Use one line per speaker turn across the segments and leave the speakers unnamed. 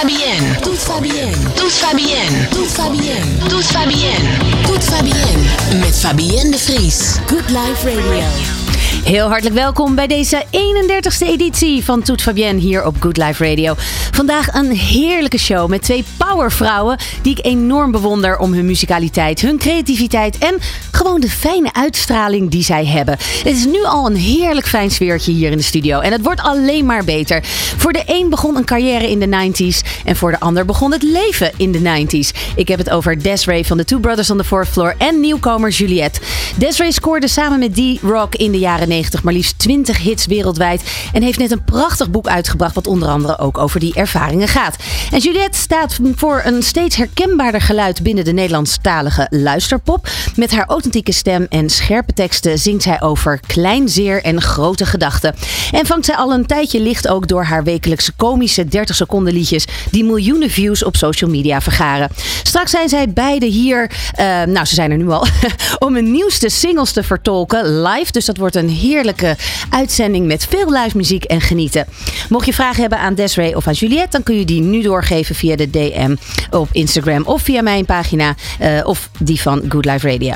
Fabienne. Doet Fabienne. Doet Fabienne. Doet Fabienne. Doet Fabienne. Doet Fabienne. Met Fabienne de Vries. Good Life Radio.
Heel hartelijk welkom bij deze 31ste editie van Toet Fabienne hier op Good Life Radio. Vandaag een heerlijke show met twee powervrouwen die ik enorm bewonder om hun muzikaliteit, hun creativiteit en gewoon de fijne uitstraling die zij hebben. Het is nu al een heerlijk fijn sfeertje hier in de studio en het wordt alleen maar beter. Voor de een begon een carrière in de 90s en voor de ander begon het leven in de 90s. Ik heb het over Desiree van de Two Brothers on the Fourth Floor en nieuwkomer Juliette. Desiree scoorde samen met D-Rock in de jaren 90 maar liefst 20 hits wereldwijd en heeft net een prachtig boek uitgebracht wat onder andere ook over die ervaringen gaat. En Juliette staat voor een steeds herkenbaarder geluid binnen de Nederlandstalige luisterpop. Met haar authentieke stem en scherpe teksten zingt zij over klein zeer en grote gedachten. En vangt zij al een tijdje licht ook door haar wekelijkse komische 30 seconden liedjes die miljoenen views op social media vergaren. Straks zijn zij beide hier, eh, nou ze zijn er nu al, om hun nieuwste singles te vertolken live. Dus dat wordt een heerlijke uitzending met veel live muziek en genieten. Mocht je vragen hebben aan Desiree of aan Juliette, dan kun je die nu doorgeven via de DM op Instagram of via mijn pagina eh, of die van Good Life Radio.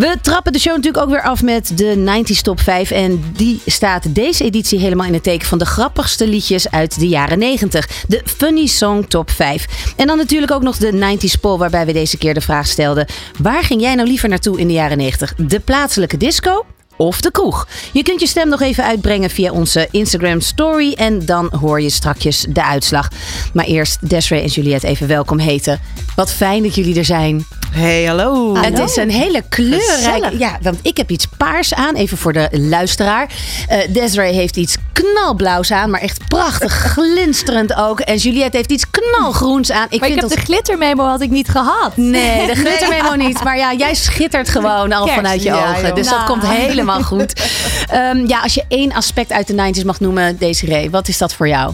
We trappen de show natuurlijk ook weer af met de 90s Top 5. En die staat deze editie helemaal in het teken van de grappigste liedjes uit de jaren 90. De Funny Song Top 5. En dan natuurlijk ook nog de 90s Poll, waarbij we deze keer de vraag stelden: waar ging jij nou liever naartoe in de jaren 90? De plaatselijke disco? Of de kroeg. Je kunt je stem nog even uitbrengen via onze Instagram story en dan hoor je strakjes de uitslag. Maar eerst Desiree en Juliette even welkom heten. Wat fijn dat jullie er zijn.
Hey, hallo.
Het is een hele kleurrijke... Ja, want ik heb iets paars aan, even voor de luisteraar. Uh, Desiree heeft iets knalblauws aan, maar echt prachtig glinsterend ook. En Juliette heeft iets knalgroens aan.
Ik maar vind ik heb de glittermemo had ik niet gehad.
Nee, de glittermemo niet. Maar ja, jij schittert gewoon al vanuit je ogen. dus dat
Nou.
komt helemaal goed. Ehm, ja, als je één aspect uit de 90s mag noemen, Desiree, wat is dat voor jou?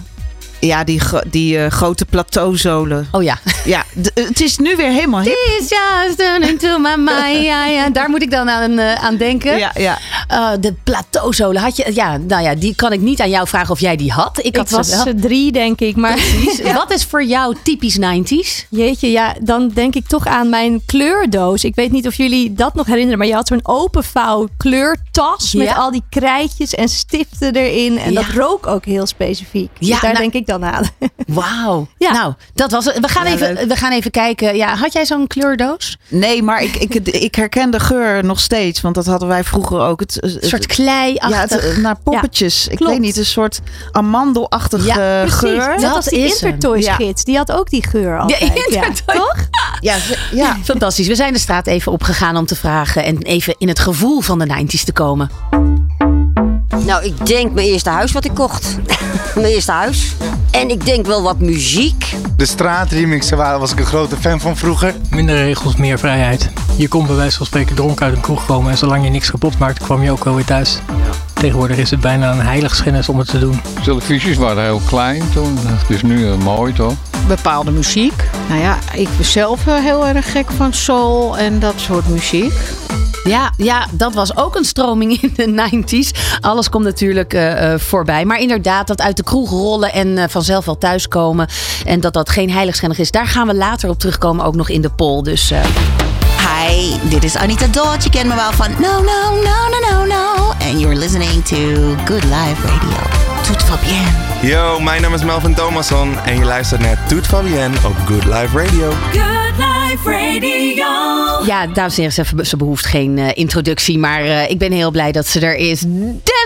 Ja, die, die eh, grote plateauzolen.
Oh ja.
Ja, het is nu weer helemaal hip.
It's just turning to my mind. Ja, ja. Daar moet ik dan aan, eh, aan denken.
Ja, ja.
Uh, de plateauzolen. Had je, ja, nou ja, die kan ik niet aan jou vragen of jij die had. Ik,
Ik
had
was
ze wel.
eh, drie, denk ik. Maar
Precies. Wat is voor jou typisch 90s?
jeetje, ja, dan denk ik toch aan mijn kleurdoos. Ik weet niet of jullie dat nog herinneren, maar je had zo'n open vouw kleurtas met
Ja.
al die krijtjes en stiften erin. En
Ja.
dat rook ook heel specifiek.
Ja,
dus daar
nou-
denk ik dan aan.
Wauw.
Ja.
Nou, dat was het. We gaan,
Ja,
even,
leuk.
we gaan even kijken. Ja, had jij zo'n kleurdoos?
Nee, maar ik, ik, ik herken de geur nog steeds. Want dat hadden wij vroeger ook. Het, het-
Een soort
ja,
klei-achtig.
het, naar poppetjes. ik weet niet, een soort amandelachtige
Ja,
Precies,
geur.
net
Dat
als die. Intertoys
Ja.
gids. Die had ook die geur altijd.
Intertoys.
Ja, toch?
Ja, ja.
Fantastisch. We zijn de straat even opgegaan om te vragen en even in het gevoel van de 90s te komen.
Nou, ik denk mijn eerste huis wat ik kocht. mijn eerste huis. En ik denk wel wat muziek.
De straatremixen waren, was ik een grote fan van vroeger.
Minder regels, meer vrijheid. Je kon bij wijze van spreken dronken uit een kroeg komen en zolang je niks kapot maakte, kwam je ook wel weer thuis. Tegenwoordig is het bijna een heiligschennis om het te doen.
Televisies waren heel klein toen. Het is nu eh, mooi toch?
bepaalde muziek. Nou ja, ik ben zelf heel erg gek van soul en dat soort muziek.
Ja, ja, dat was ook een stroming in de 90s. Alles komt natuurlijk eh, eh, voorbij. Maar inderdaad, dat uit de kroeg rollen en eh, vanzelf wel thuiskomen. En dat dat geen heiligschennis is. Daar gaan we later op terugkomen, ook nog in de poll. Dus
Hi, dit is Anita Dodge. Je kent me wel van No, no, no, no, no, no. And you're listening to Good Life Radio. Toet Fabienne.
Yo, mijn naam is Melvin Thomasson en je luistert naar Toet Fabienne op Good Life Radio.
ja, dames en heren, ze, ze behoeft geen eh, introductie. Maar eh, ik ben heel blij dat ze er is. Desiree!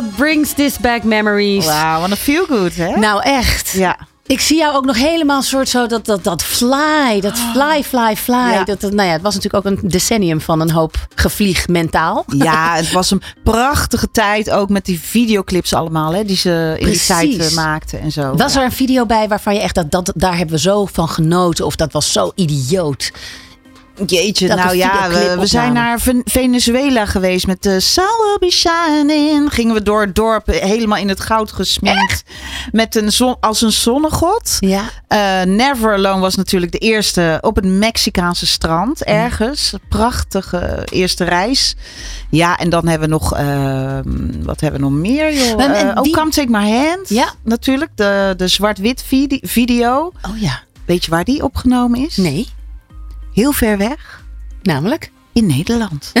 What brings this back memories.
Wauw, wat een feel good, hè?
Nou, echt.
Ja.
Ik zie jou ook nog helemaal soort zo dat, dat, dat fly, dat fly, fly, fly.
Ja.
Dat, dat, nou ja, het was natuurlijk ook een decennium van een hoop gevlieg mentaal.
Ja, het was een prachtige tijd. Ook met die videoclips allemaal, hè, die ze in
Precies.
die tijd eh, maakten en zo.
Was er een video bij waarvan je echt dat, dat daar hebben we zo van genoten of dat was zo idioot?
Jeetje, nou ja, we, we zijn naar Ven- Venezuela geweest met de Sun Be Shining. Gingen we door het dorp helemaal in het goud gesminkt. Met een zon, als een zonnegod.
Ja.
Eh, Never Alone was natuurlijk de eerste op het Mexicaanse strand ergens. Prachtige eerste reis. Ja, en dan hebben we nog, ehm, wat hebben we nog meer joh?
En- en
Eh, oh, Come Take My Hand.
Ja.
Natuurlijk, de, de zwart-wit vide- video.
Oh ja.
Weet je waar die opgenomen is?
Nee.
Heel ver weg.
Namelijk?
In Nederland.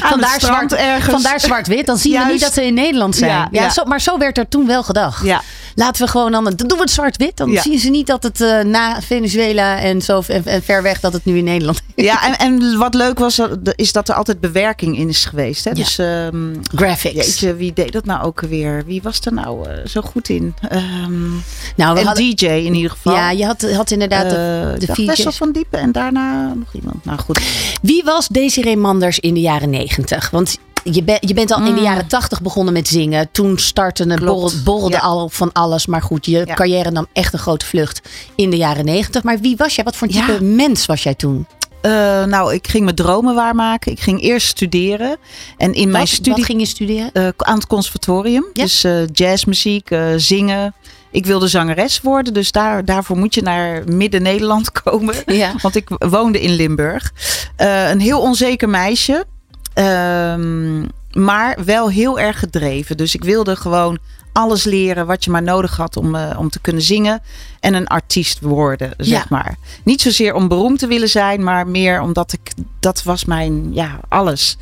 Vandaar,
het strand
zwart,
ergens.
vandaar zwart-wit. Dan zien we
Juist.
niet dat ze in Nederland zijn. Ja,
Ja, ja.
Zo, maar zo werd er toen wel gedacht.
Ja.
Laten we gewoon dan, dan doen we het zwart-wit. Dan zien ze niet dat het eh, na Venezuela en zo en, en ver weg dat het nu in Nederland is.
Ja, en, en wat leuk was, eh, is dat er altijd bewerking in is geweest. Hè? Dus, ehm,
Graphics.
jeetje, wie deed dat nou ook weer? Wie was er nou eh, zo goed in? Ehm
Nou, we
en
hadden-
DJ in ieder geval.
Ja, je had, had inderdaad de,
Eh,
de
dacht
VJ's.
Wessel van Diepen en daarna nog iemand. Nou goed.
Wie was Desiree Manders in de jaren negentig? Want je, ben- je bent al in de jaren tachtig begonnen met zingen. Toen startte het
Mm.
Borrel- borrelde
Ja.
al van alles. Maar goed, je
Ja.
carrière nam echt een grote vlucht in de jaren negentig. Maar wie was jij? Wat voor type
Ja.
mens was jij toen?
Eh, nou, ik ging mijn dromen waarmaken. Ik ging eerst studeren. En in mijn studie
wat ging je studeren?
eh, aan het conservatorium. Dus eh, jazzmuziek, zingen. Ik wilde zangeres worden, dus daar, daarvoor moet je naar Midden-Nederland komen.
Ja.
Want ik woonde in Limburg. Eh, een heel onzeker meisje. Ehm, maar wel heel erg gedreven. Dus ik wilde gewoon alles leren wat je maar nodig had om, eh, om te kunnen zingen. En een artiest worden, zeg
Ja.
maar. Niet zozeer om beroemd te willen zijn, maar meer omdat ik... Dat was mijn, ja, alles.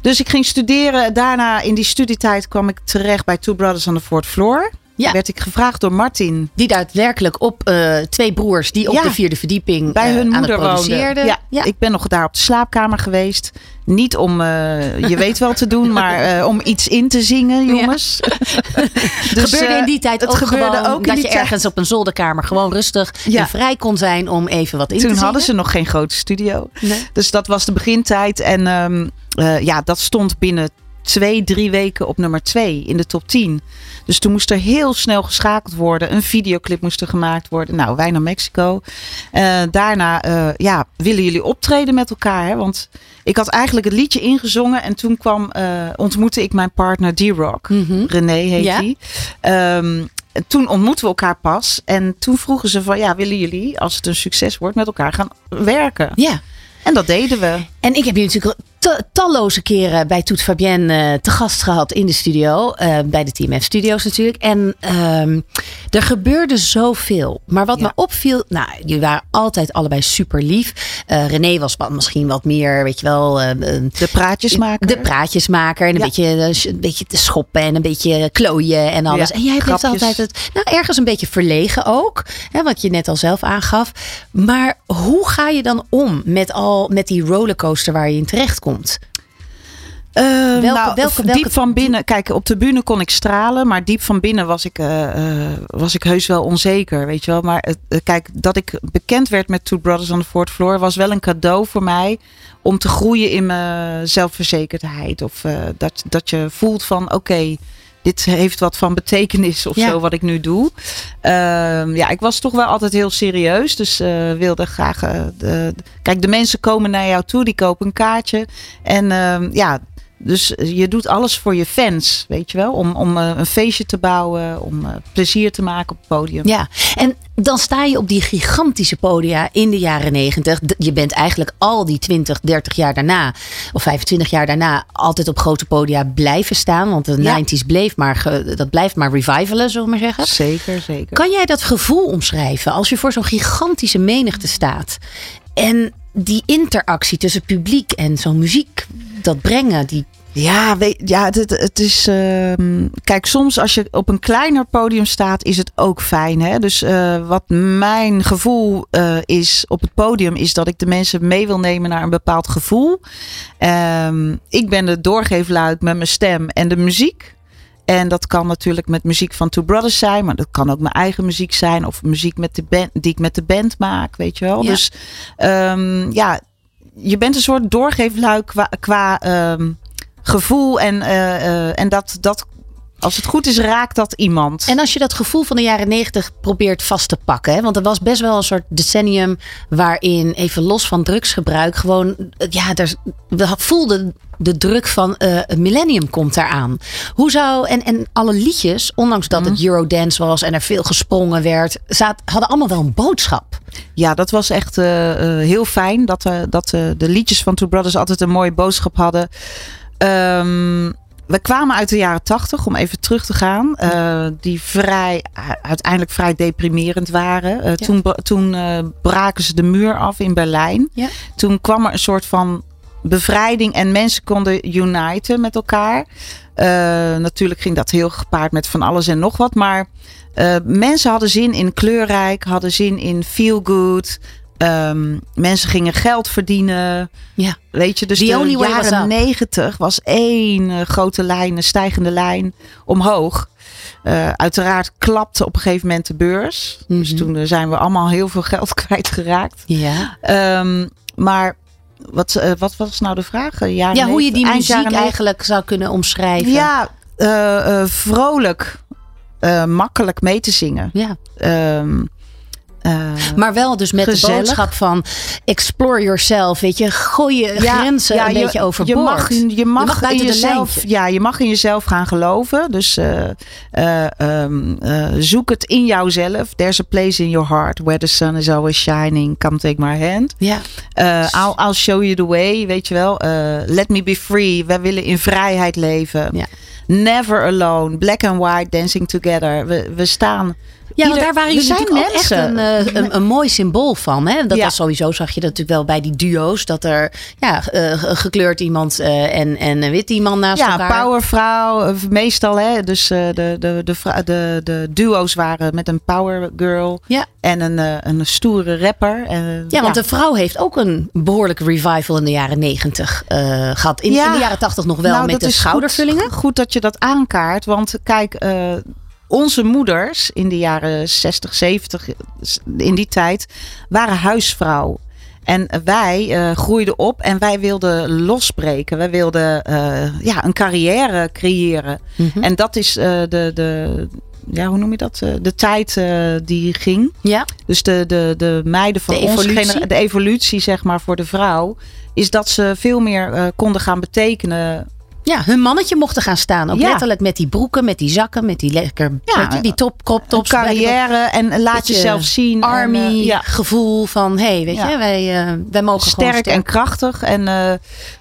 Dus ik ging studeren. Daarna in die studietijd kwam ik terecht bij Two Brothers on the Fourth Floor.
Ja.
Werd ik gevraagd door Martin.
Die daadwerkelijk op eh, twee broers die op
Ja.
de vierde verdieping
bij
eh,
hun
aan
moeder
het produceren.
woonde. Ja, ik ben nog daar op de slaapkamer geweest. Niet om, eh, je weet wel te doen, maar om iets in te zingen, jongens. Dus,
gebeurde in die tijd
het
ook
gebeurde
gewoon
ook
dat je
tijd.
ergens op een zolderkamer gewoon rustig en vrij kon zijn om even wat in te
Toen
zingen.
hadden ze nog geen grote studio.
Nee.
Dus dat was de begintijd. En ehm, eh, ja, dat stond binnen twee, drie weken op nummer twee in de top 10. Dus toen moest er heel snel geschakeld worden. Een videoclip moest er gemaakt worden. Nou, wij naar Mexico. Eh, daarna, eh, ja, willen jullie optreden met elkaar? Hè? Want ik had eigenlijk het liedje ingezongen. En toen kwam, eh, ontmoette ik mijn partner D-Rock. René heet
Ja.
hij. Ehm, en toen ontmoetten we elkaar pas. En toen vroegen ze van, ja, willen jullie, als het een succes wordt, met elkaar gaan werken?
Ja.
En dat deden we.
En ik heb je natuurlijk ta- talloze keren bij Toet Fabienne eh, te gast gehad in de studio. eh, bij de TMF Studios natuurlijk. En ehm, er gebeurde zoveel. Maar wat me opviel, nou, jullie waren altijd allebei super lief. Eh, René was wat, misschien wat meer, weet je wel. eh,
de praatjesmaker.
De praatjesmaker. En een,
Ja.
beetje, een beetje te schoppen en een beetje klooien en alles.
Ja,
en jij hebt altijd het, nou ergens een beetje verlegen ook. Hè, wat je net al zelf aangaf. Maar hoe ga je dan om met, al, met die rollercoaster waar je in terecht komt?
Eh,
Welke-
nou,
welke-
diep van binnen. Kijk, op de bühne kon ik stralen, maar diep van binnen was ik, eh, eh, was ik heus wel onzeker, weet je wel. Maar het- eh, kijk, dat ik bekend werd met Two Brothers on the Fourth Floor was wel een cadeau voor mij om te groeien in mijn zelfverzekerdheid. Of dat, dat je voelt van, oké, dit heeft wat van betekenis of
Ja.
zo wat ik nu doe. Ehm, ja, ik was toch wel altijd heel serieus. Dus eh, wilde graag. eh, de, kijk, de mensen komen naar jou toe, die kopen een kaartje. En ehm, ja, dus je doet alles voor je fans, weet je wel. Om, om eh, een feestje te bouwen, om eh, plezier te maken op het podium.
Ja, en dan sta je op die gigantische podia in de jaren negentig. Je bent eigenlijk al die 20, 30 jaar daarna, of 25 jaar daarna, altijd op grote podia blijven staan. Want de
Ja.
90s bleef maar, dat blijft maar revivalen, zullen we maar zeggen.
Zeker, zeker.
Kan jij dat gevoel omschrijven als je voor zo'n gigantische menigte staat? En die interactie tussen publiek en zo'n muziek, dat brengen, die
Ja, weet, ja het, het, is. ehm, kijk, soms als je op een kleiner podium staat, is het ook fijn. Hè? Dus eh, wat mijn gevoel eh, is op het podium, is dat ik de mensen mee wil nemen naar een bepaald gevoel. Ehm, ik ben de doorgeefluik met mijn stem en de muziek. En dat kan natuurlijk met muziek van Two Brothers zijn, maar dat kan ook mijn eigen muziek zijn of muziek met de band, die ik met de band maak, weet je wel.
Ja.
Dus ehm, ja, je bent een soort doorgeefluik qua, ehm, gevoel en, eh, eh, en dat, dat Als het goed is, raakt dat iemand.
En als je dat gevoel van de jaren negentig probeert vast te pakken. Hè? Want er was best wel een soort decennium waarin, even los van drugsgebruik, gewoon, ja, we voelden de druk van uh, het millennium komt eraan. Hoe zou, en, en alle liedjes, ondanks dat het Eurodance was en er veel gesprongen werd, hadden allemaal wel een boodschap.
Ja, dat was echt uh, uh, heel fijn dat, dat de liedjes van Two Brothers altijd een mooie boodschap hadden. Um, we kwamen uit de jaren tachtig, om even terug te gaan. Uh, die vrij, uiteindelijk vrij deprimerend waren. Uh, ja. Toen, toen uh, braken ze de muur af in Berlijn. Ja. Toen kwam er een soort van bevrijding en mensen konden uniten met elkaar. natuurlijk ging dat heel gepaard met van alles en nog wat. Maar mensen hadden zin in kleurrijk, hadden zin in feel good. Um, mensen gingen geld verdienen. Ja. Weet je, dus The de jaren negentig was één uh, grote lijn, een stijgende lijn omhoog. Uh, uiteraard klapte op een gegeven moment de beurs. Mm -hmm. Dus toen uh, zijn we allemaal heel veel geld kwijtgeraakt. Ja. Um, maar wat, wat was nou de vraag?
Jaren ja, hoe je die muziek eigenlijk zou kunnen omschrijven.
Ja, vrolijk, makkelijk mee te zingen. Ja. Um,
uh, maar wel dus met gezellig. de boodschap van explore yourself. Weet je, gooi je ja, grenzen ja, een je, beetje overboord.
Je mag, je mag, je mag in jezelf, ja, je mag in jezelf gaan geloven. Dus uh, uh, um, zoek het in jouzelf. There's a place in your heart where the sun is always shining. Come take my hand. Ja. I'll, I'll show you the way. Weet je wel. let me be free. Wij willen in vrijheid leven. Ja. Never alone. Black and white dancing together. We, we staan
ja, want daar waren jullie natuurlijk echt een, uh, een, een, mooi symbool van. Hè? Dat was sowieso, zag je dat natuurlijk wel bij die duo's. Dat er ja, uh, gekleurd iemand en, en een wit iemand naast
ja,
elkaar.
Ja, powervrouw meestal. Hè? Dus de, de, de, de, de duo's waren met een power girl ja. en een, een stoere rapper.
ja, want de vrouw heeft ook een behoorlijke revival in de jaren negentig gehad. In, in, de jaren tachtig nog wel nou, met de schoudervullingen.
Goed, goed, dat je dat aankaart. Want kijk onze moeders in de jaren 60, 70, in die tijd, waren huisvrouw. En wij uh, groeiden op en wij wilden losbreken. Wij wilden uh, ja, een carrière creëren. Mm -hmm. En dat is uh, de, de, ja, hoe noem je dat? de tijd die ging. Ja. Dus de, de, de meiden van de evolutie. de evolutie, zeg maar, voor de vrouw. Is dat ze veel meer konden gaan betekenen
ja, hun mannetje mochten gaan staan. Ook letterlijk met die broeken, met die zakken, met die lekker ja, je, die top, crop tops.
Carrière en laat jezelf zien.
Army en, uh, ja. gevoel van, hé, hey, weet je, wij, uh, wij mogen
sterk, sterk en krachtig. En uh,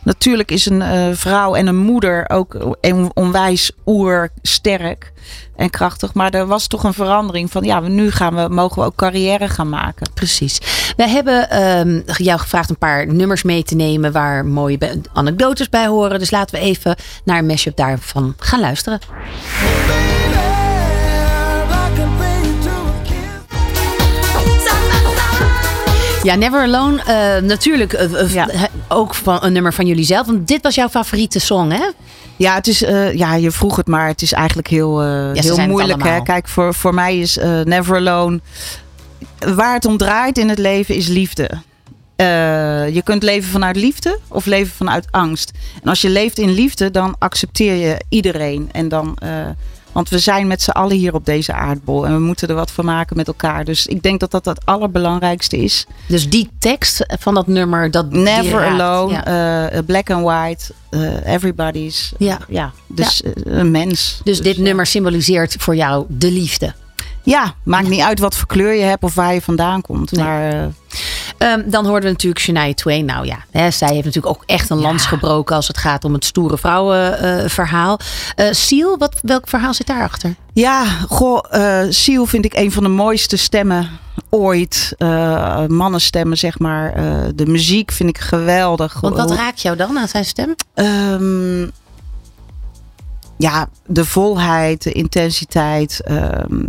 natuurlijk is een vrouw en een moeder ook onwijs oersterk en krachtig. Maar er was toch een verandering van ja, nu gaan we, mogen we ook carrière gaan maken.
Precies. Wij hebben um, jou gevraagd een paar nummers mee te nemen waar mooie anekdotes bij horen. Dus laten we even naar een mashup daarvan gaan luisteren. Ja, Never Alone. Uh, natuurlijk uh, ja. ook van een nummer van jullie zelf. Want dit was jouw favoriete song, hè?
Ja, het is, uh, ja, je vroeg het maar. Het is eigenlijk heel, ja, heel moeilijk. Hè? Kijk, voor, voor mij is Never Alone. Waar het om draait in het leven is liefde. je kunt leven vanuit liefde of leven vanuit angst. En als je leeft in liefde, dan accepteer je iedereen. En dan want we zijn met z'n allen hier op deze aardbol. En we moeten er wat van maken met elkaar. Dus ik denk dat dat het allerbelangrijkste is.
Dus die tekst van dat nummer. Dat
Never alone. Uh, black and white. Uh, everybody's. Ja. ja dus ja. een mens.
Dus, dus dit nummer symboliseert voor jou de liefde.
Ja, maakt niet uit wat voor kleur je hebt of waar je vandaan komt. Nee. Maar, uh...
um, dan hoorden we natuurlijk Shania Twain. Nou ja, hè, zij heeft natuurlijk ook echt een ja. lans gebroken als het gaat om het stoere vrouwenverhaal. Uh, uh, Seal, wat, welk verhaal zit daarachter?
Ja, goh, uh, Seal vind ik een van de mooiste stemmen ooit. Uh, mannenstemmen, zeg maar. de muziek vind ik geweldig.
Want wat raakt jou dan aan zijn stem?
Um, ja, de volheid, de intensiteit. Um,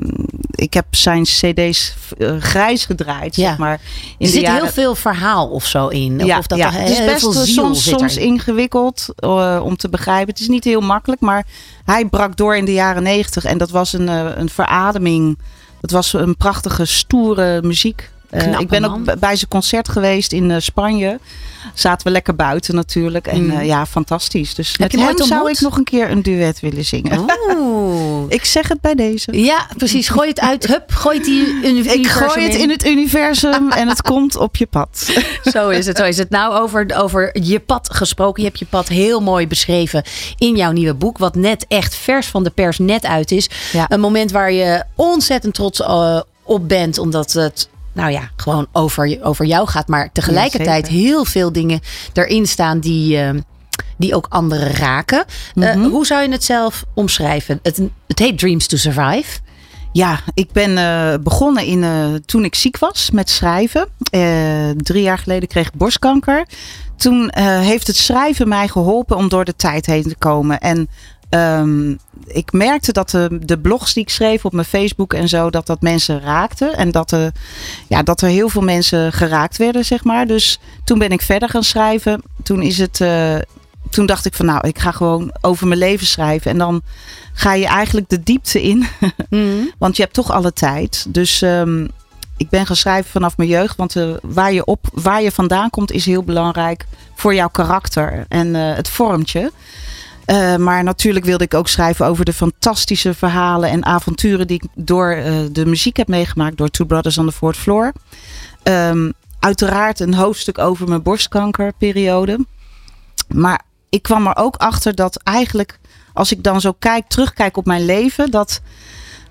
ik heb zijn cd's uh, grijs gedraaid, ja. zeg maar.
In er zit jaren... heel veel verhaal of zo in.
Ja,
of dat
ja. het is best soms, soms ingewikkeld uh, om te begrijpen. Het is niet heel makkelijk, maar hij brak door in de jaren negentig. En dat was een, uh, een verademing. Het was een prachtige, stoere muziek. Eh, ik ben
man.
ook bij zijn concert geweest in eh, Spanje. Zaten we lekker buiten natuurlijk. En
Mm.
eh, ja, fantastisch. Dus
Heb
met
je hem
zou ik nog een keer een duet willen zingen.
Oeh.
Ik zeg het bij deze.
Ja, precies. Gooi het uit. Hup, gooi het universum
Ik gooi het in het universum en het komt op je pad.
Zo is het, zo is het. Nou, over, over je pad gesproken. Je hebt je pad heel mooi beschreven in jouw nieuwe boek. Wat net echt vers van de pers net uit is.
Ja.
Een moment waar je ontzettend trots op bent. Omdat het, nou ja, gewoon over, over jou gaat. Maar tegelijkertijd
Ja,
heel veel dingen erin staan die... eh, die ook anderen raken. Eh,
Mhm.
hoe zou je het zelf omschrijven? Het, het heet Dreams to Survive.
Ja, ik ben eh, begonnen in, eh, toen ik ziek was met schrijven. Drie jaar geleden kreeg ik borstkanker. Toen heeft het schrijven mij geholpen om door de tijd heen te komen. En ehm, ik merkte dat de, de blogs die ik schreef op mijn Facebook en zo, dat dat mensen raakte. En dat, eh, ja, dat er heel veel mensen geraakt werden, zeg maar. Dus toen ben ik verder gaan schrijven. Toen is het. eh, toen dacht ik van nou, ik ga gewoon over mijn leven schrijven. En dan ga je eigenlijk de diepte in. Want je hebt toch alle tijd. Dus ehm, ik ben gaan schrijven vanaf mijn jeugd. Want eh, waar, je op, waar je vandaan komt is heel belangrijk voor jouw karakter. En eh, het vormt je. Eh, maar natuurlijk wilde ik ook schrijven over de fantastische verhalen en avonturen die ik door eh, de muziek heb meegemaakt. Door Two Brothers on the Fourth Floor. Ehm, uiteraard een hoofdstuk over mijn borstkankerperiode. Maar ik kwam er ook achter dat eigenlijk, als ik dan zo kijk, terugkijk op mijn leven, dat,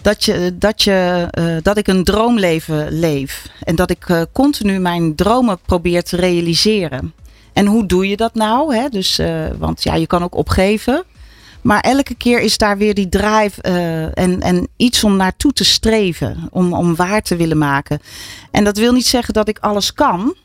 dat, je, dat, je, eh, dat ik een droomleven leef. En dat ik continu mijn dromen probeer te realiseren. En hoe doe je dat nou? Hè? Dus, eh, want ja, je kan ook opgeven. Maar elke keer is daar weer die drive eh, en, en iets om naartoe te streven. Om, om waar te willen maken. En dat wil niet zeggen dat ik alles kan.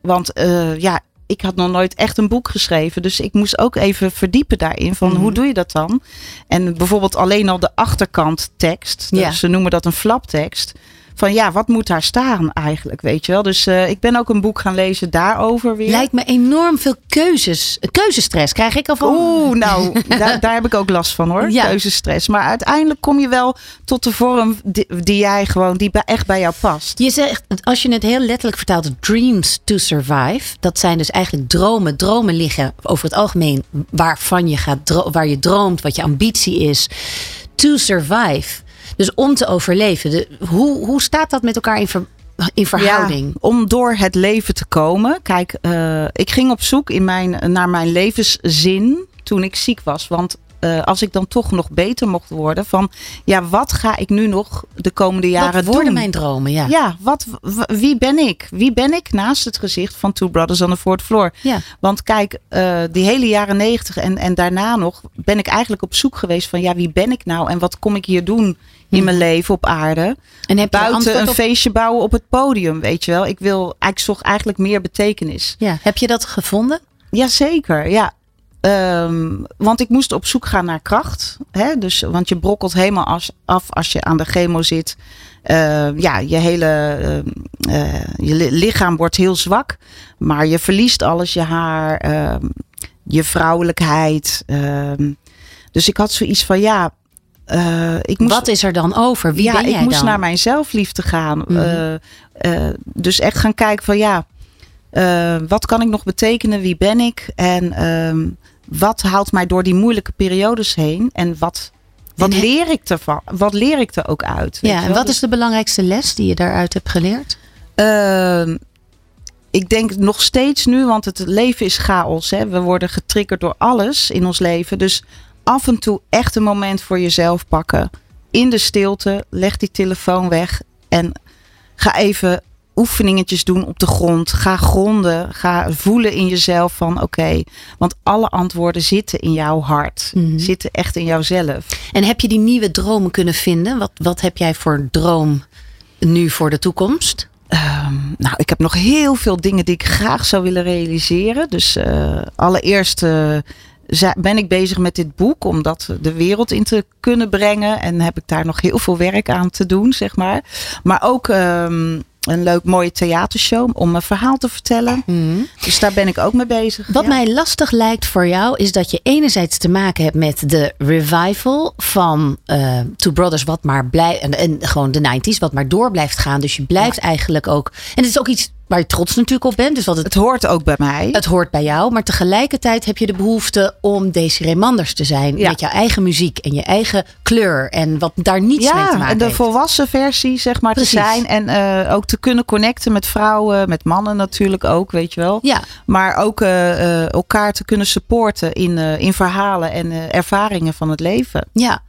Want eh, ja, ik had nog nooit echt een boek geschreven. Dus ik moest ook even verdiepen daarin. Van hoe doe je dat dan? En bijvoorbeeld alleen al de achterkant tekst.
Ja.
Dus ze noemen dat een flaptekst. Van ja, wat moet daar staan eigenlijk? Weet je wel? Dus eh, ik ben ook een boek gaan lezen daarover weer.
Lijkt me enorm veel keuzes. Keuzestress krijg ik al van.
Oeh, nou, daar, daar heb ik ook last van hoor.
Ja.
Keuzestress. Maar uiteindelijk kom je wel tot de vorm die, die jij gewoon, die echt bij jou past.
Je zegt, als je het heel letterlijk vertaalt, dreams to survive. Dat zijn dus eigenlijk dromen. Dromen liggen over het algemeen waarvan je gaat, waar je droomt, wat je ambitie is. To survive. Dus om te overleven. De, hoe, hoe staat dat met elkaar in, ver- in verhouding?
Ja, om door het leven te komen. Kijk, eh, ik ging op zoek in mijn, naar mijn levenszin toen ik ziek was. Want eh, als ik dan toch nog beter mocht worden, van ja, wat ga ik nu nog de komende jaren
Wat worden
doen?
mijn dromen? Ja.
Ja, wat, wie ben ik? Wie ben ik naast het gezicht van Two Brothers on the Fourth Floor?
Ja.
Want kijk, eh, die hele jaren negentig en, en daarna nog ben ik eigenlijk op zoek geweest van ja, wie ben ik nou en wat kom ik hier doen in mijn leven op aarde?
En heb je
Buiten een
op-
feestje bouwen op het podium, weet je wel? Ik wil, ik zocht eigenlijk meer betekenis.
Ja. Heb je dat gevonden?
Jazeker, ja. Ehm, want ik moest op zoek gaan naar kracht. Hè? Dus, want je brokkelt helemaal as- af als je aan de chemo zit. Ehm, ja, je hele ehm, eh, je li- lichaam wordt heel zwak. Maar je verliest alles. Je haar, je vrouwelijkheid. dus ik had zoiets van ja. Eh, ik moest,
Wat is er dan over? Wie
ja,
ben jij
ik moest
dan?
naar mijn zelfliefde gaan.
Mhm.
Eh, eh, dus echt gaan kijken van ja, wat kan ik nog betekenen? Wie ben ik? En ehm, wat haalt mij door die moeilijke periodes heen? En wat, wat
En
leer ik ervan? Wat leer ik er ook uit?
Ja, en wat
Dus,
is de belangrijkste les die je daaruit hebt geleerd?
ehm, ik denk nog steeds nu, want het leven is chaos. Hè? We worden getriggerd door alles in ons leven. Dus af en toe echt een moment voor jezelf pakken. In de stilte, leg die telefoon weg en ga even oefeningetjes doen op de grond. Ga gronden, ga voelen in jezelf van oké, want alle antwoorden zitten in jouw hart.
Mhm.
Zitten echt in jouzelf.
En heb je die nieuwe dromen kunnen vinden? Wat, wat heb jij voor droom nu voor de toekomst?
Ehm, nou, ik heb nog heel veel dingen die ik graag zou willen realiseren. Dus eh, allereerst eh, ben ik bezig met dit boek om dat de wereld in te kunnen brengen. En heb ik daar nog heel veel werk aan te doen, zeg maar. Maar ook ehm,
een leuk mooie theatershow om mijn verhaal te vertellen. Dus daar ben ik ook mee bezig.
Wat
ja.
mij lastig lijkt voor jou is dat je enerzijds te maken hebt met de revival van eh Two Brothers, wat maar blijft en, en gewoon de 90s, wat maar door blijft gaan. Dus je blijft eigenlijk ook. En het is ook iets waar je trots natuurlijk op bent. Dus wat het,
Het hoort ook bij mij.
het hoort bij jou. Maar tegelijkertijd heb je de behoefte om Desiree Manders te zijn.
Ja.
Met jouw eigen muziek en je eigen kleur. En wat daar niets mee te
Ja,
maken
en de
heeft.
volwassen versie, zeg maar,
Precies.
te zijn. En eh, ook te kunnen connecten met vrouwen, met mannen natuurlijk ook, weet je wel.
Ja.
Maar ook eh, eh, elkaar te kunnen supporten in, in verhalen en ervaringen van het leven.
Ja.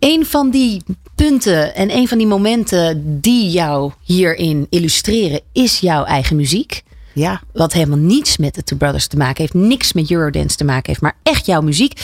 Een van die punten en een van die momenten die jou hierin illustreren is jouw eigen muziek.
Ja.
Wat helemaal niets met de Two Brothers te maken heeft. Niks met Eurodance te maken heeft. Maar echt jouw muziek.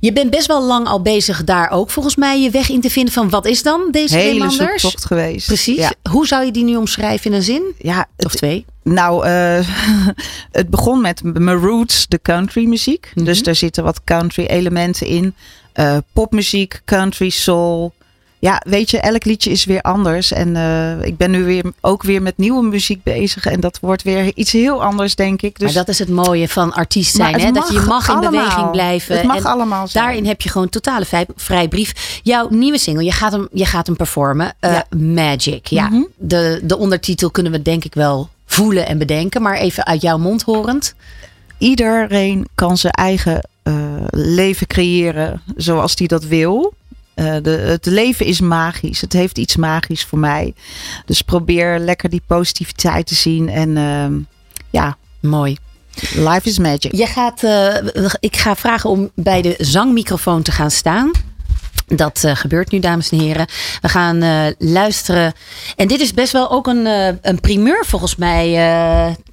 Je bent best wel lang al bezig daar ook volgens mij je weg in te vinden van wat is dan deze
Hele
Manders?
zoektocht geweest.
Precies.
Ja.
Hoe zou je die nu omschrijven in een zin?
Ja,
Of twee?
Nou, eh, het begon met mijn roots, de country muziek.
Mhm.
Dus daar zitten wat country elementen in. Eh, popmuziek, country, soul. Ja, weet je, elk liedje is weer anders. En eh, ik ben nu weer ook weer met nieuwe muziek bezig. En dat wordt weer iets heel anders, denk ik. Dus
maar dat is het mooie van artiest zijn. Hè? Dat je
mag
in
allemaal.
beweging blijven.
Het mag
en
allemaal zijn.
Daarin heb je gewoon totale vrij, vrijbrief. Jouw nieuwe single, je gaat hem, je gaat hem performen. Eh,
Ja.
Magic. Ja,
Mhm.
de, de ondertitel kunnen we denk ik wel voelen en bedenken. Maar even uit jouw mond horend.
iedereen kan zijn eigen eh, leven creëren zoals hij dat wil. Eh, de, het leven is magisch. Het heeft iets magisch voor mij. Dus probeer lekker die positiviteit te zien. En ehm, ja,
Mooi.
life is magic.
Je gaat, eh, ik ga vragen om bij de zangmicrofoon te gaan staan. Dat eh, gebeurt nu, dames en heren. We gaan luisteren. En dit is best wel ook een, een primeur volgens mij.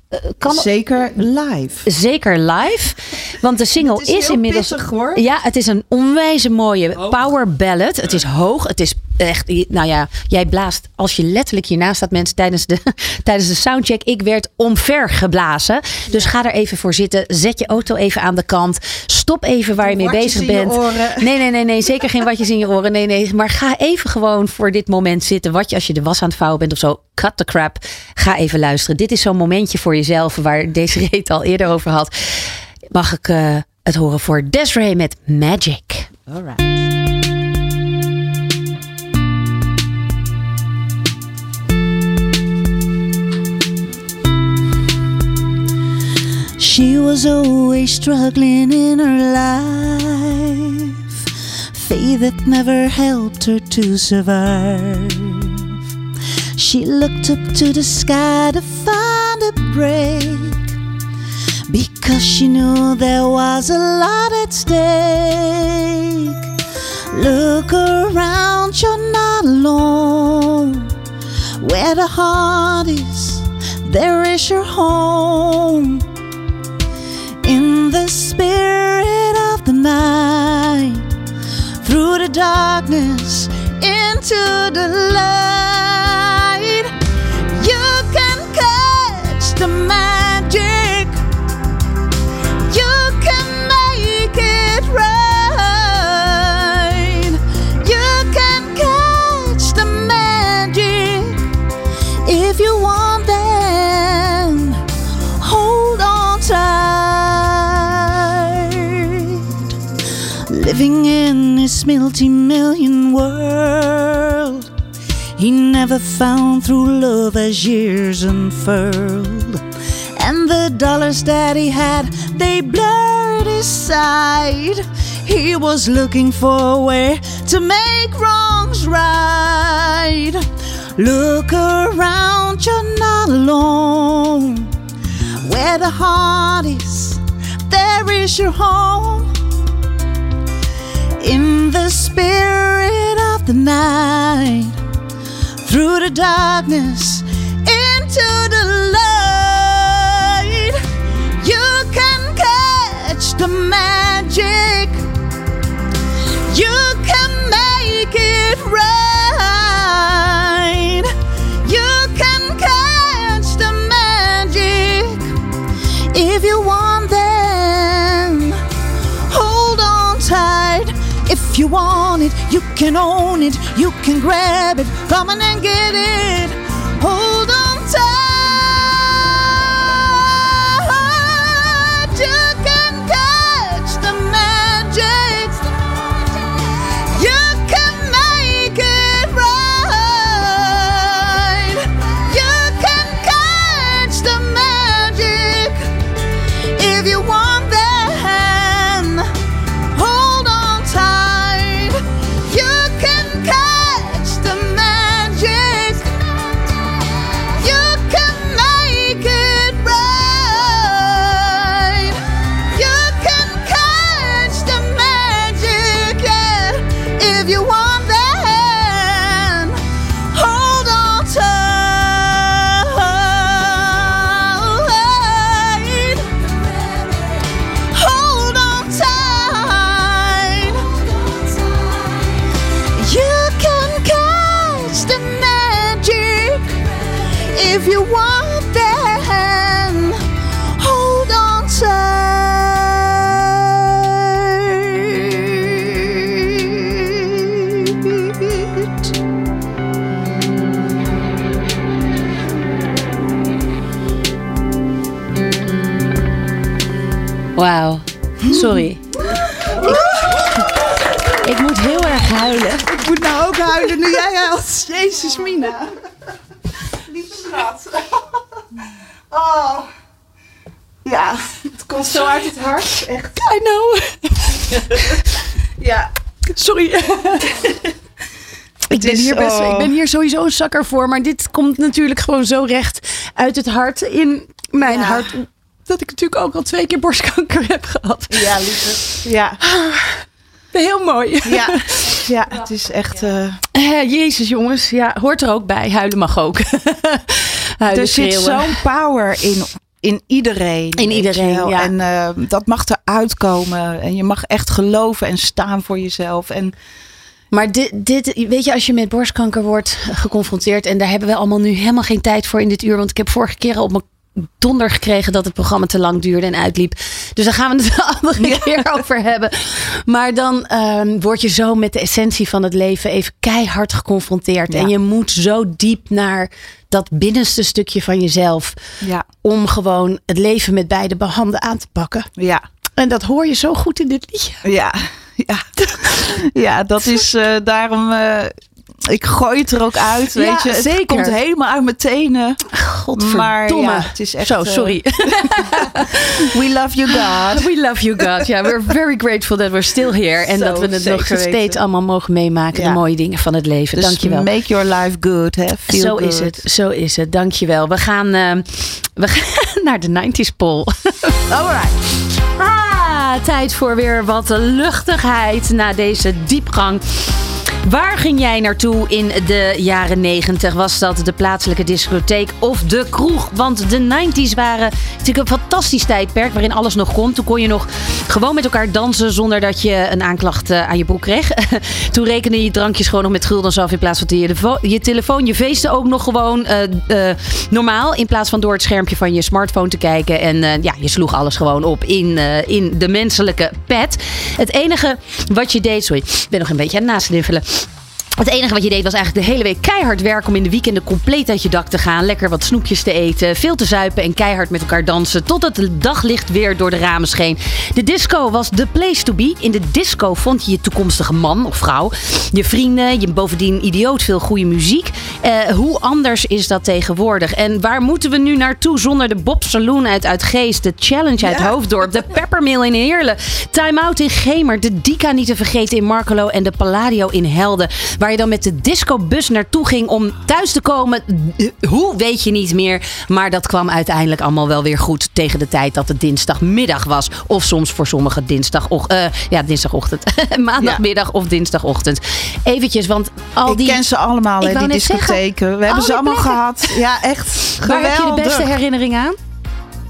Eh, kan,
Zeker live.
Zeker live. Want de single
Het is
is,
heel
inmiddels.
hoor.
Ja, het is een onwijze mooie power ballad. Het is hoog. Het is echt. Nou ja, jij blaast als je letterlijk hiernaast staat, mensen tijdens de, tijdens de soundcheck. Ik werd omver geblazen. Dus ga er even voor zitten. Zet je auto even aan de kant. Stop even waar je mee bezig
in je
bent.
oren.
Nee, nee, nee, nee. Zeker geen watjes in je oren. Nee, nee. Maar ga even gewoon voor dit moment zitten. Wat je als je de was aan het vouwen bent of zo. Cut the crap. Ga even luisteren. Dit is zo'n momentje voor jezelf waar deze reet al eerder over had. Mag ik eh, het horen voor Desiree met Magic.
She was always struggling in her life. Faith that never helped her to survive. She looked up to the sky to find a break. Because she knew there was a lot at stake. Look around, you're not alone. Where the heart is, there is your home in the spirit of the night, through the darkness into the light. Multi million world, he never found through love as years unfurled. And the dollars that he had, they blurred his sight. He was looking for a way to make wrongs right. Look around, you're not alone. Where the heart is, there is your home. In the spirit of the night, through the darkness, into the light, you can catch the magic. You can make it right. You want it, you can own it. You can grab it. Come on and get it. Hold
ben,
is,
hier best,
oh.
ik ben hier sowieso een zakker voor. Maar dit komt natuurlijk gewoon zo recht uit het hart. In mijn
Ja.
hart. Dat ik natuurlijk ook al twee keer borstkanker heb gehad.
Ja, lieve. Ja.
Heel mooi.
Ja. Ja, het is echt... eh,
Jezus jongens. Ja, hoort er ook bij. Huilen mag ook. Huilen,
er zit zo'n power in, in iedereen.
In iedereen, ja.
En eh, dat mag eruit komen. En je mag echt geloven en staan voor jezelf. En
Maar dit, dit, weet je, als je met borstkanker wordt geconfronteerd. En daar hebben we allemaal nu helemaal geen tijd voor in dit uur. Want ik heb vorige keer op mijn donder gekregen dat het programma te lang duurde en uitliep. Dus daar gaan we het een andere keer over hebben. Maar dan ehm, word je zo met de essentie van het leven even keihard geconfronteerd.
Ja.
En je moet zo diep naar dat binnenste stukje van jezelf.
ja,
Om gewoon het leven met beide handen aan te pakken.
ja,
En dat hoor je zo goed in dit liedje.
ja, ja. ja, dat is eh, daarom. eh, ik gooi het er ook uit, weet
Ja,
je. Het
zeker.
komt helemaal uit mijn tenen.
Godverdomme.
Maar ja, het is echt.
Zo,
eh,
sorry.
we love you, God.
We love you, God. Ja, we're very grateful that we're still here. En
Zo,
dat we het nog steeds allemaal mogen meemaken.
Ja.
De mooie dingen van het leven.
Dus
Dankjewel.
make your life good, hè. Feel
Zo
good.
is het. Zo is het. Dankjewel. We gaan, we gaan naar de 90s poll.
Alright.
Ah, tijd voor weer wat luchtigheid na deze diepgang. Waar ging jij naartoe in de jaren 90? Was dat de plaatselijke discotheek of de kroeg? Want de 90s waren natuurlijk een fantastisch tijdperk waarin alles nog kon. Toen kon je nog gewoon met elkaar dansen zonder dat je een aanklacht eh, aan je broek kreeg. Toen rekende je drankjes gewoon nog met guldens af in plaats van je, je telefoon. Je feestte ook nog gewoon eh, eh, normaal in plaats van door het schermpje van je smartphone te kijken. En ja, je sloeg alles gewoon op in, in de menselijke pet. Het enige wat je deed, sorry, ik ben nog een beetje aan het nasniffelen. Het enige wat je deed was eigenlijk de hele week keihard werken om in de weekenden compleet uit je dak te gaan. Lekker wat snoepjes te eten, veel te zuipen en keihard met elkaar dansen. Totdat het daglicht weer door de ramen scheen. De disco was the place to be. In de disco vond je je toekomstige man of vrouw. Je vrienden, je bovendien idioot veel goede muziek. Eh, hoe anders is dat tegenwoordig? En waar moeten we nu naartoe zonder de Bob Saloon uit Uitgeest, de Challenge uit Hoofddorp, de Peppermill in Heerlen, Time Out in Gemer, de Dika niet te vergeten in Markelo en de Palladio in Helden. Waar je dan met de discobus naartoe ging om thuis te komen. Hoe weet je niet meer. Maar dat kwam uiteindelijk allemaal wel weer goed tegen de tijd dat het dinsdagmiddag was. Of soms voor sommigen dinsdag, eh, ja, dinsdagochtend. Maandagmiddag of dinsdagochtend. Eventjes, want al
Ik
die...
ken ze allemaal,
Ik
hè, die
zeggen,
discotheken. We hebben ze allemaal
plekken.
gehad. Ja, echt
Waar heb je de
geweldig.
beste herinnering aan?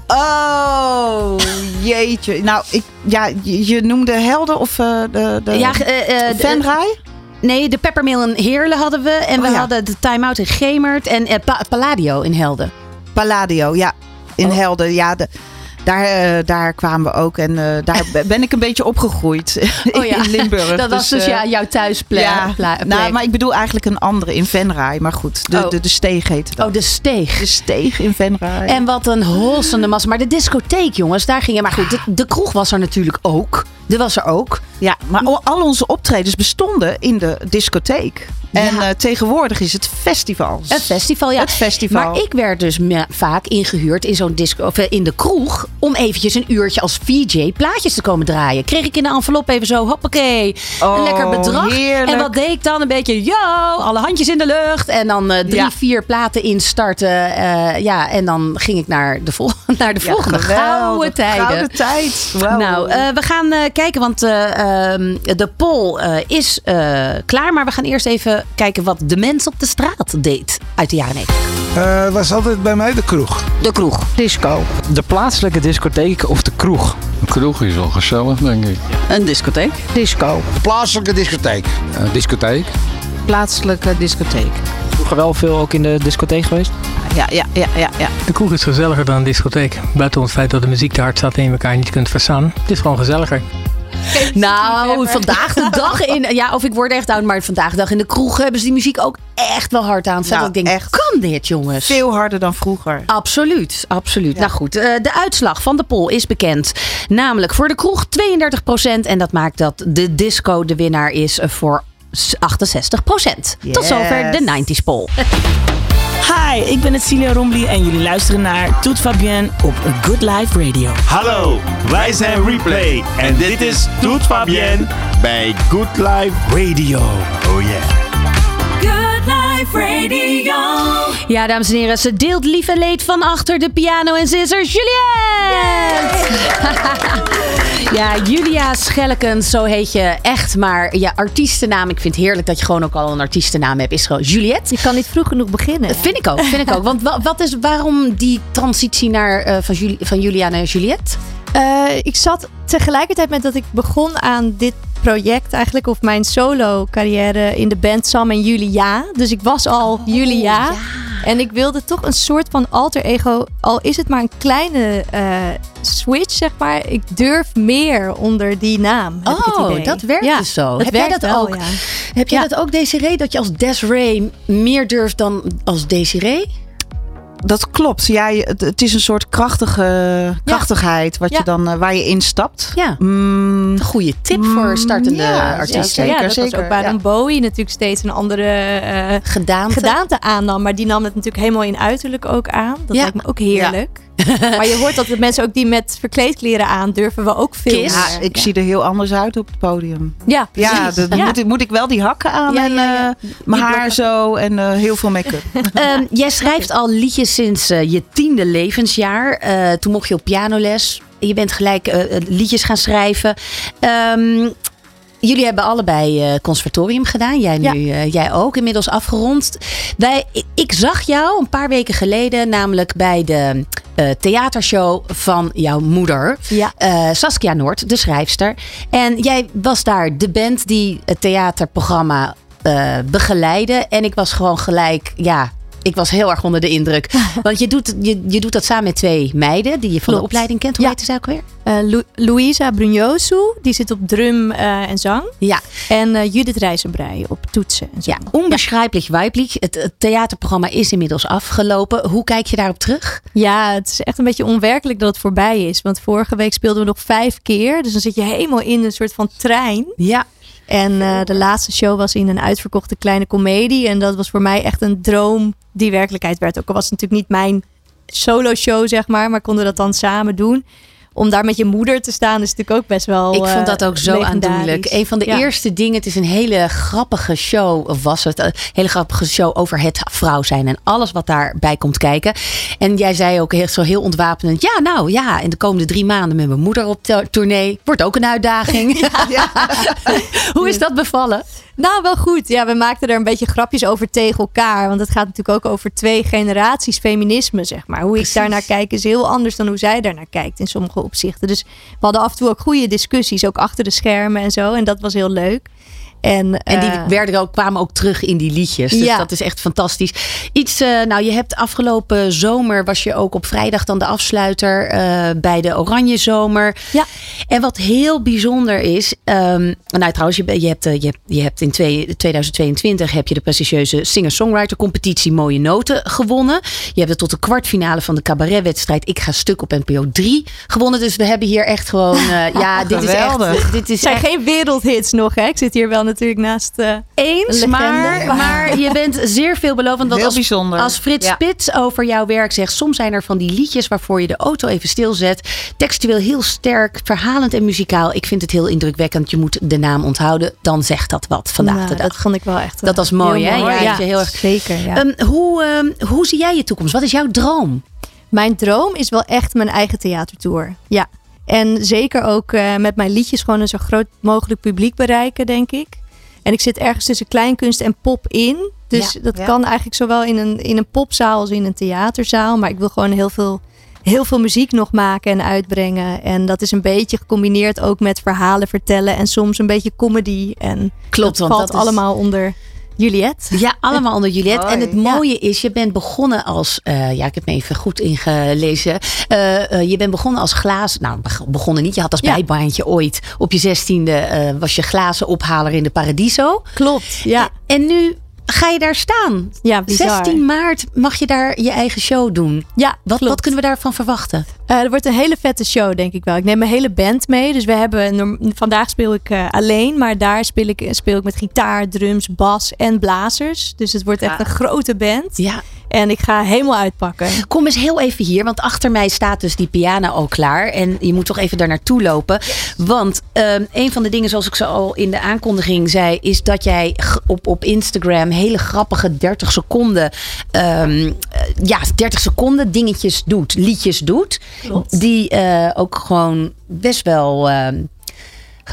Oh, jeetje. Nou, ik, ja, je, je noemde Helden of eh, de, de
Ja, eh, eh,
Venray?
Nee, de Peppermill in Heerlen hadden we. En we
Oh, ja.
hadden de Time Out in Gemert. En eh, Pa- Palladio in Helden.
Palladio, ja. In
Oh.
Helden, ja. De,
Daar, eh, daar kwamen we ook. En eh, daar ben ik een beetje opgegroeid
Oh ja.
in Limburg.
Dat was dus
eh,
ja, jouw thuisplek.
ja, nou, maar ik bedoel eigenlijk een andere in Venray. Maar goed, de,
Oh.
de, de steeg heette dat.
Oh, de steeg.
De steeg in Venray.
En wat een hossende massa. Maar de discotheek, jongens, daar ging je. Maar goed, de, de kroeg was er natuurlijk ook. Er was er ook.
Ja, maar al, onze optredens bestonden in de discotheek. En
Ja.
eh, tegenwoordig is het festival.
Het festival, ja.
Het festival.
Maar ik werd dus vaak ingehuurd in zo'n disco of eh, in de kroeg om eventjes een uurtje als VJ plaatjes te komen draaien. Kreeg ik in de envelop even zo, hoppakee, een
Oh,
lekker bedrag.
heerlijk.
En wat deed ik dan? Een beetje, yo, alle handjes in de lucht. En dan eh, drie,
Ja.
vier platen instarten. eh, ja, en dan ging ik naar de, vol naar de
Ja,
volgende gouden tijden.
Gouden tijd.
Nou, eh, we gaan eh, kijken, want eh, ehm, de poll eh, is eh, klaar. Maar we gaan eerst even kijken wat de mens op de straat deed uit de jaren 90.
Eh, was altijd bij mij de kroeg.
De kroeg.
Disco.
De plaatselijke discotheek of de kroeg?
Een kroeg is wel gezellig, denk ik.
Een discotheek.
Disco.
De plaatselijke discotheek.
Een discotheek.
Plaatselijke discotheek.
Vroeger wel veel ook in de discotheek geweest?
Ja, ja, ja, ja, ja.
De kroeg is gezelliger dan een discotheek. Buiten het feit dat de muziek te hard staat en je elkaar niet kunt verstaan. Het is gewoon gezelliger.
Nou, vandaag de dag in. Ja, of ik word echt oud, maar vandaag de dag in de kroeg hebben ze die muziek ook echt wel hard aan.
Nou,
ik denk,
echt.
kan dit, jongens?
Veel harder dan vroeger.
Absoluut, absoluut. Nou goed, eh, de uitslag van de poll is bekend. Namelijk voor de kroeg 32%. En dat maakt dat de disco de winnaar is voor 68%. Tot zover de 90s poll.
Hi, ik ben het Celia Rombly en jullie luisteren naar Toet Fabienne op Good Life Radio.
Hallo, wij zijn Replay en dit is Toet Fabienne bij Good Life Radio. Oh yeah.
Radio.
Ja, dames en heren, ze deelt lief en leed van achter de piano en ze is er Juliette! ja, Julia Schellekens, zo heet je echt. Maar je artiestennaam, ik vind het heerlijk dat je gewoon ook al een artiestennaam hebt, is gewoon Juliette.
Je kan niet vroeg genoeg beginnen.
Vind ik ook, vind ik ook. Want wa- wat is, waarom die transitie naar, eh, van, Juli- van Julia naar Juliette?
Eh, ik zat tegelijkertijd met dat ik begon aan dit project eigenlijk, of mijn solo carrière in de band Sam en Julia. Dus ik was al Julia. En ik wilde toch een soort van alter ego, al is het maar een kleine eh, switch, zeg maar. Ik durf meer onder die naam. Heb ik het
Oh,
idee.
dat werkt
Ja,
dus zo. Heb jij dat
wel,
ook?
ja.
Heb jij
Ja.
dat ook, Desiree? Dat je als Desiree meer durft dan als Desiree?
Dat klopt. Ja, het, is een soort krachtige krachtigheid wat
Ja.
je dan, eh, waar je instapt.
Ja.
Mm,
Een goede tip voor startende
ja,
artiesten.
zeker,
ja, dat
zeker,
was ook waarom
ja.
Bowie natuurlijk steeds een andere eh,
Gedaante.
gedaante aannam. Maar die nam het natuurlijk helemaal in uiterlijk ook aan. Dat
Ja.
lijkt me ook heerlijk. maar je hoort dat de mensen ook die met verkleedkleren aan durven we ook veel.
Ja, ik zie er heel anders uit op het podium.
Ja,
Ja, dan
Ja.
Moet, ik, moet ik wel die hakken aan
Ja,
en
ja, ja.
eh, mijn haar
blokken.
zo en eh, heel veel make-up.
Ehm, jij schrijft al liedjes sinds je tiende levensjaar. Eh, toen mocht je op pianoles. Je bent gelijk eh, eh, liedjes gaan schrijven. Ehm, jullie hebben allebei eh, conservatorium gedaan. Jij,
Ja.
nu, jij ook, inmiddels afgerond. Wij, ik- zag jou een paar weken geleden, namelijk bij de theatershow van jouw moeder.
Ja.
Saskia Noord, de schrijfster. En jij was daar de band die het theaterprogramma begeleidde. En ik was gewoon gelijk, ja, ik was heel erg onder de indruk. Want je doet, je, je doet dat samen met twee meiden die je van de opleiding kent. Hoe
Ja.
heet ze ook weer?
Eh, Lu- Louisa Bruniosu, die zit op drum eh, en zang.
Ja,
En eh, Judith Rijzenbrei op toetsen en zo.
ja onbeschrijpelijk weiblich. Het, het theaterprogramma is inmiddels afgelopen. Hoe kijk je daarop terug?
Ja, het is echt een beetje onwerkelijk dat het voorbij is. Want vorige week speelden we nog vijf keer. Dus dan zit je helemaal in een soort van trein.
Ja.
En eh, de laatste show was in een uitverkochte kleine komedie. En dat was voor mij echt een droom die werkelijkheid werd. Ook al was het natuurlijk niet mijn solo show, zeg maar. Maar konden we dat dan samen doen. Om daar met je moeder te staan is natuurlijk ook best wel
Ik vond
eh,
dat ook zo aandoenlijk. Een van de
Ja.
eerste dingen, het is een hele grappige show, of was het, een hele grappige show over het vrouw zijn en alles wat daarbij komt kijken. En jij zei ook heel, zo heel ontwapenend, ja nou ja, in de komende drie maanden met mijn moeder op to- tournee, wordt ook een uitdaging. Hoe is dat bevallen?
Nou, wel goed. Ja, we maakten er een beetje grapjes over tegen elkaar. Want het gaat natuurlijk ook over twee generaties feminisme, zeg maar. Hoe ik daarnaar kijk is heel anders dan hoe zij daarnaar kijkt in sommige opzichten. Dus we hadden af en toe ook goede discussies, ook achter de schermen en zo. En dat was heel leuk. En,
En die
eh,
werden ook, kwamen ook terug in die liedjes. Dus
Ja.
dat is echt fantastisch. Iets, eh, nou, je hebt afgelopen zomer was je ook op vrijdag dan de afsluiter eh, bij de Oranje Zomer.
Ja.
En wat heel bijzonder is, ehm, nou trouwens, je, je, hebt, je, hebt, je hebt in twee- 2022 heb je de prestigieuze singer-songwriter competitie Mooie Noten gewonnen. Je hebt het tot de kwartfinale van de cabaretwedstrijd Ik ga stuk op NPO 3 gewonnen. Dus we hebben hier echt gewoon, ja, dit is echt, dit is
Het zijn
echt
geen wereldhits nog, hè? Ik zit hier wel natuurlijk naast. eh,
eens,
een
maar, maar je bent zeer veelbelovend. Want
Heel
als,
bijzonder.
Als Frits
Ja.
Spits over jouw werk zegt... soms zijn er van die liedjes waarvoor je de auto even stilzet. Textueel heel sterk, verhalend en muzikaal. Ik vind het heel indrukwekkend. Je moet de naam onthouden. Dan zegt dat wat vandaag
nou,
de dag.
Dat vond ik wel echt.
Dat was mooi,
heel
hè?
mooi.
Ja, dat heel erg...
zeker. Ja.
Ehm, hoe, ehm, hoe zie jij je toekomst? Wat is jouw droom?
Mijn droom is wel echt mijn eigen theatertour. Ja. En zeker ook eh, met mijn liedjes gewoon een zo groot mogelijk publiek bereiken, denk ik. En ik zit ergens tussen kleinkunst en pop in. Dus
Ja,
dat
ja.
kan eigenlijk zowel in een, in een popzaal als in een theaterzaal. Maar ik wil gewoon heel veel, heel veel muziek nog maken en uitbrengen. En dat is een beetje gecombineerd ook met verhalen vertellen. En soms een beetje comedy. En
Klopt,
dat
want
valt
dat is-
allemaal onder Juliette.
Ja, allemaal onder Juliette. En het mooie is, je bent begonnen als, eh, ja, ik heb me even goed ingelezen. Eh, eh, je bent begonnen als glaas, nou beg- begonnen niet. Je had als
Ja.
bijbaantje ooit op je zestiende was je glazen ophaler in de Paradiso.
Klopt, ja.
En nu ga je daar staan.
Ja, bizar.
16 maart mag je daar je eigen show doen.
Ja,
Wat, wat kunnen we daarvan verwachten?
Eh, er wordt een hele vette show, denk ik wel. Ik neem mijn hele band mee. Dus we hebben. Vandaag speel ik eh, alleen, maar daar speel ik, speel ik met gitaar, drums, bas en blazers. Dus het wordt echt een grote band.
Ja.
En ik ga helemaal uitpakken.
Kom eens heel even hier, want achter mij staat dus die piano al klaar. En je moet toch even daar naartoe lopen. Want ehm, een van de dingen, zoals ik zo al in de aankondiging zei, is dat jij op, op Instagram hele grappige 30 seconden, ehm, eh, ja, 30 seconden dingetjes doet, liedjes doet.
Klopt.
Die eh, ook gewoon best wel. ehm,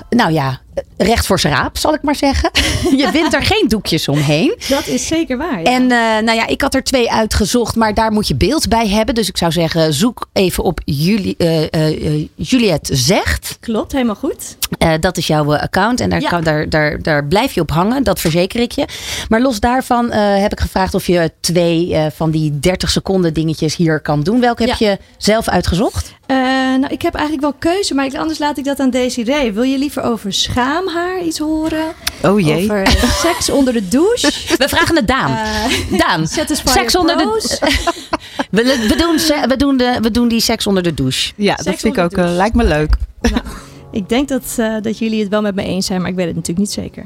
nou ja, recht voor zijn raap, zal ik maar zeggen. Je wint er geen doekjes omheen.
Dat is zeker waar.
En eh, nou ja, ik had er twee uitgezocht, maar daar moet je beeld bij hebben. Dus ik zou zeggen, zoek even op Juli, eh, eh, eh, Juliette Zegt.
Klopt, helemaal goed.
Dat is jouw account en daar,
Ja.
kan, daar, daar, daar blijf je op hangen, dat verzeker ik je. Maar los daarvan heb ik gevraagd of je twee van die 30 seconden dingetjes hier kan doen. Welke heb je zelf uitgezocht?
Nou, ik heb eigenlijk wel keuze, maar ik- anders laat ik dat aan Desiree. Wil je liever over schaamhaar iets horen?
Oh jee.
Over eh, seks onder de douche?
We vragen het Daan. Daan,
Satisfyer
seks onder de...
Pros.
we, we, doen, se- we, doen de, we doen die seks onder de douche.
Ja, dat vind ik ook. eh, lijkt me leuk.
Ik denk dat, eh, dat jullie het wel met me eens zijn, maar ik weet het natuurlijk niet zeker.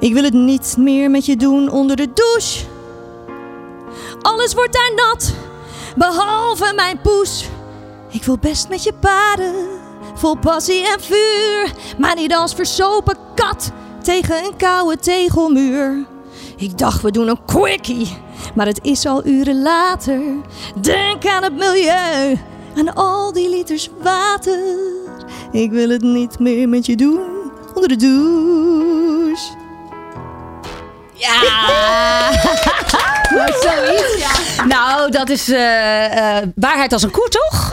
Ik wil het niet meer met je doen onder de douche. Alles wordt daar nat, behalve mijn poes. Ik wil best met je paden, vol passie en vuur. Maar niet als versopen kat tegen een koude tegelmuur. Ik dacht we doen een quickie, maar het is al uren later. Denk aan het milieu, aan al die liters water. Ik wil het niet meer met je doen onder de douche.
Ja! Nou, zoiets. Nou, dat is eh, eh, waarheid als een koe, toch?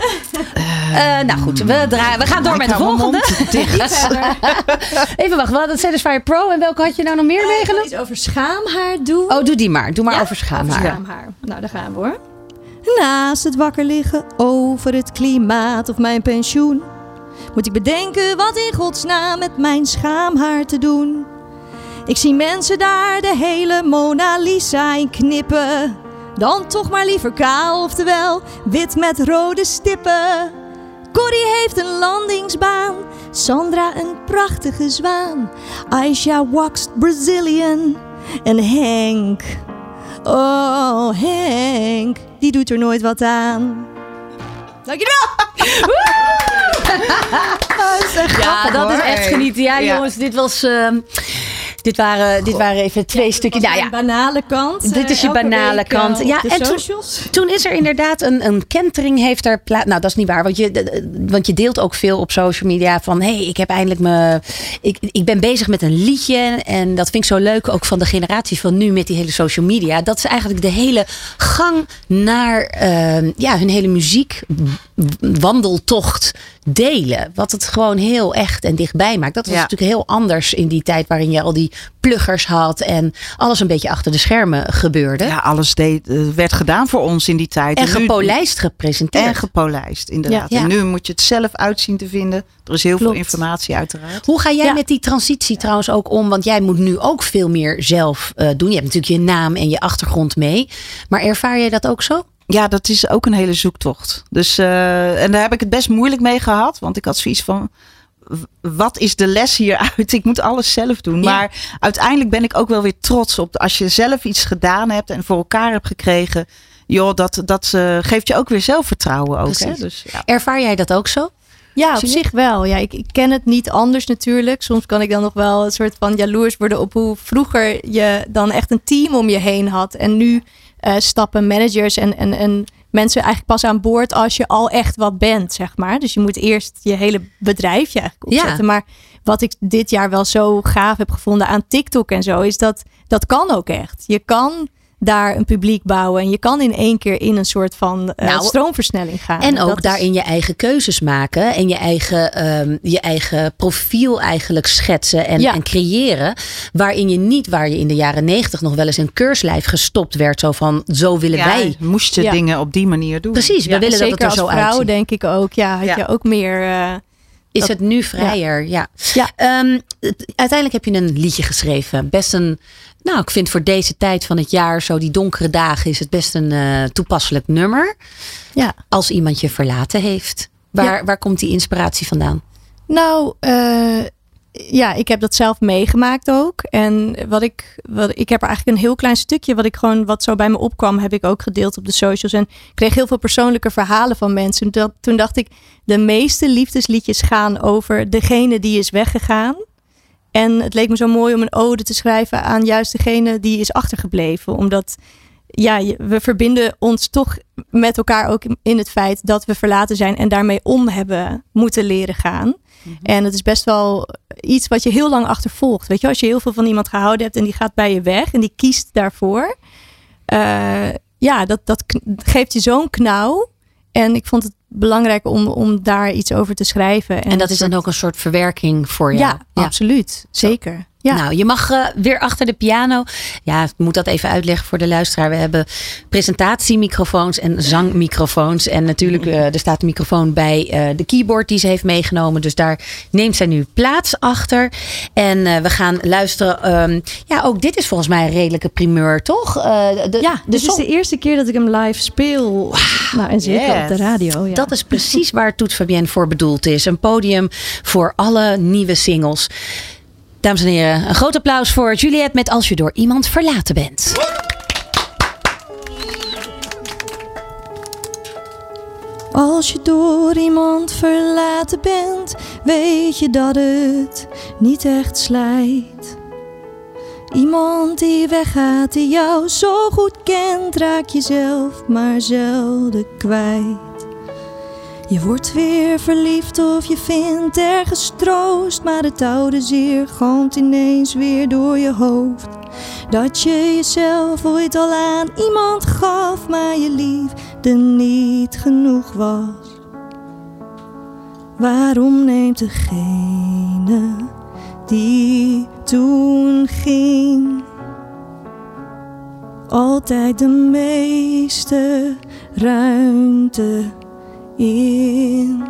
Eh, nou goed, we, draaien, we gaan door
Ik
met de volgende. Even wachten, we hadden Satisfyer Pro. En welke had je nou nog meer
Ik wil
meegenomen?
iets over schaamhaar doen.
Oh, doe die maar. Doe maar
Ja?
over schaamhaar.
Over schaamhaar. Nou, daar gaan we hoor. Naast het wakker liggen over het klimaat of mijn pensioen, moet ik bedenken wat in godsnaam met mijn schaamhaar te doen. Ik zie mensen daar de hele Mona Lisa in knippen. Dan toch maar liever kaal, oftewel wit met rode stippen. Corrie heeft een landingsbaan, Sandra een prachtige zwaan. Aisha waxed Brazilian en Henk. Oh, Henk, die doet er nooit wat aan. Dankjewel!
Ja, dat is echt genieten. Ja,
Ja.
jongens, dit was... ehm, dit, waren, dit waren even twee stukjes. Nou ja,
banale kant.
Dit is je
eh,
banale
week, eh,
kant. Ja, en toen, is er inderdaad een, een kentering heeft er plaats. Nou, dat is niet waar. Want je, de- want je deelt ook veel op social media van... hé, hey, ik heb eindelijk me... Ik, ik ben bezig met een liedje. En dat vind ik zo leuk, ook van de generatie van nu met die hele social media. Dat is eigenlijk de hele gang naar eh, ja, hun hele muziek wandeltocht delen. Wat het gewoon heel echt en dichtbij maakt. Dat was
Ja.
natuurlijk heel anders in die tijd waarin je al die pluggers had en alles een beetje achter de schermen gebeurde.
Ja, alles deed, eh, werd gedaan voor ons in die tijd.
En gepolijst gepresenteerd.
En gepolijst, inderdaad.
Ja.
En nu moet je het zelf uitzien te vinden. Er is heel
Klopt.
veel informatie uiteraard.
Hoe ga jij met die transitie trouwens ook om? Want jij moet nu ook veel meer zelf eh, doen. Je hebt natuurlijk je naam en je achtergrond mee. Maar ervaar jij dat ook zo?
Ja, dat is ook een hele zoektocht. Dus, eh, en daar heb ik het best moeilijk mee gehad. Want ik had zoiets van, wat is de les hieruit? Ik moet alles zelf doen. Maar uiteindelijk ben ik ook wel weer trots op. Als je zelf iets gedaan hebt en voor elkaar hebt gekregen. Joh, dat, dat eh, geeft je ook weer zelfvertrouwen. Ook, hè? Dus, ja.
Ervaar jij dat ook zo?
Ja, op zich wel. Ja, ik, ik ken het niet anders natuurlijk. Soms kan ik dan nog wel een soort van jaloers worden op hoe vroeger je dan echt een team om je heen had. En nu eh, stappen managers en, en, en mensen eigenlijk pas aan boord als je al echt wat bent, zeg maar. Dus je moet eerst je hele bedrijfje eigenlijk
Ja.
opzetten. Maar wat ik dit jaar wel zo gaaf heb gevonden aan TikTok en zo, is dat dat kan ook echt. Je kan daar een publiek bouwen en je kan in één keer in een soort van eh,
Nou,
stroomversnelling gaan.
En ook
dat is-
daarin je eigen keuzes maken en je eigen, ehm, je eigen profiel eigenlijk schetsen en,
Ja.
en creëren. Waarin je niet, waar je in de jaren negentig nog wel eens een keurslijf gestopt werd. Zo van, zo willen
Ja,
wij.
moest je
Ja.
dingen op die manier doen.
Precies, we
Ja,
willen dat het
zeker
er zo
als vrouw denk ik ook. Ja, had
Ja.
je ook meer... eh,
Is het nu vrijer? Ja.
Ja.
Ehm, uiteindelijk heb je een liedje geschreven. Best een, nou, ik vind voor deze tijd van het jaar, zo die donkere dagen, is het best een eh, toepasselijk nummer.
Ja.
Als iemand je verlaten heeft. Waar,
Ja.
waar komt die inspiratie vandaan?
Nou, eh, ja, ik heb dat zelf meegemaakt ook. En wat ik, wat, ik heb er eigenlijk een heel klein stukje wat ik gewoon, wat zo bij me opkwam, heb ik ook gedeeld op de socials. En ik kreeg heel veel persoonlijke verhalen van mensen. Dat, toen dacht ik, de meeste liefdesliedjes gaan over degene die is weggegaan. En het leek me zo mooi om een ode te schrijven aan juist degene die is achtergebleven. Omdat ja, we verbinden ons toch met elkaar ook in het feit dat we verlaten zijn en daarmee om hebben moeten leren gaan. En het is best wel iets wat je heel lang achtervolgt. Weet je, als je heel veel van iemand gehouden hebt en die gaat bij je weg en die kiest daarvoor. eh, ja, dat, dat geeft je zo'n knauw. En ik vond het belangrijk om, om daar iets over te schrijven.
En dat is dan ook een soort verwerking voor jou.
Ja, absoluut. Zeker. Ja.
Nou, je mag eh, weer achter de piano. Ja, ik moet dat even uitleggen voor de luisteraar. We hebben presentatiemicrofoons en zangmicrofoons. En natuurlijk, eh, er staat een microfoon bij eh, de keyboard die ze heeft meegenomen. Dus daar neemt zij nu plaats achter. En we gaan luisteren. ehm, ja, ook dit is volgens mij een redelijke primeur, toch? De,
Ja,
de
dit is de eerste keer dat ik hem live speel. nou, en zeker op de radio. Ja.
Dat is precies waar Toets Fabienne voor bedoeld is. Een podium voor alle nieuwe singles. Dames en heren, een groot applaus voor Juliette met Als je door iemand verlaten bent.
Als je door iemand verlaten bent, weet je dat het niet echt slijt. Iemand die weggaat, die jou zo goed kent, raak jezelf maar zelden kwijt. Je wordt weer verliefd of je vindt ergens troost, maar het oude zeer galmt ineens weer door je hoofd. Dat je jezelf ooit al aan iemand gaf, maar je liefde niet genoeg was. Waarom neemt degene die toen ging altijd de meeste ruimte in?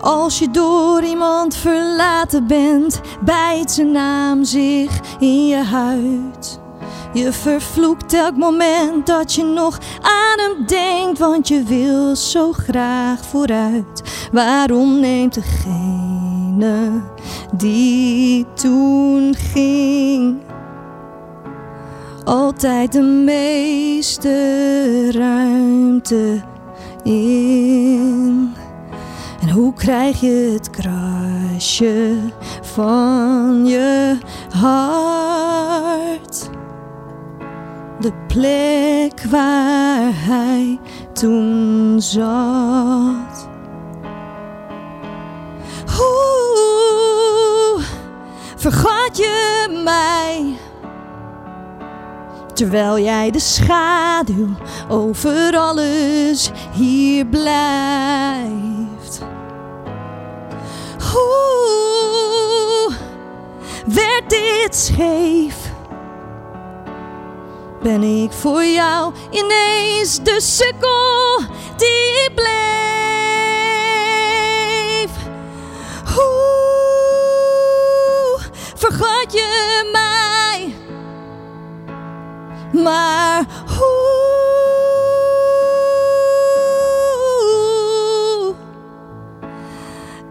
Als je door iemand verlaten bent, bijt zijn naam zich in je huid. Je vervloekt elk moment dat je nog aan hem denkt, want je wil zo graag vooruit. Waarom neemt degene die toen ging altijd de meeste ruimte in? En hoe krijg je het krasje van je hart? De plek waar hij
toen zat. Hoe vergat je mij? Terwijl jij de schaduw over alles hier blijft. Hoe werd dit scheef? Ben ik voor jou ineens de sukkel die bleef? Hoe vergat je mij? Maar hoe?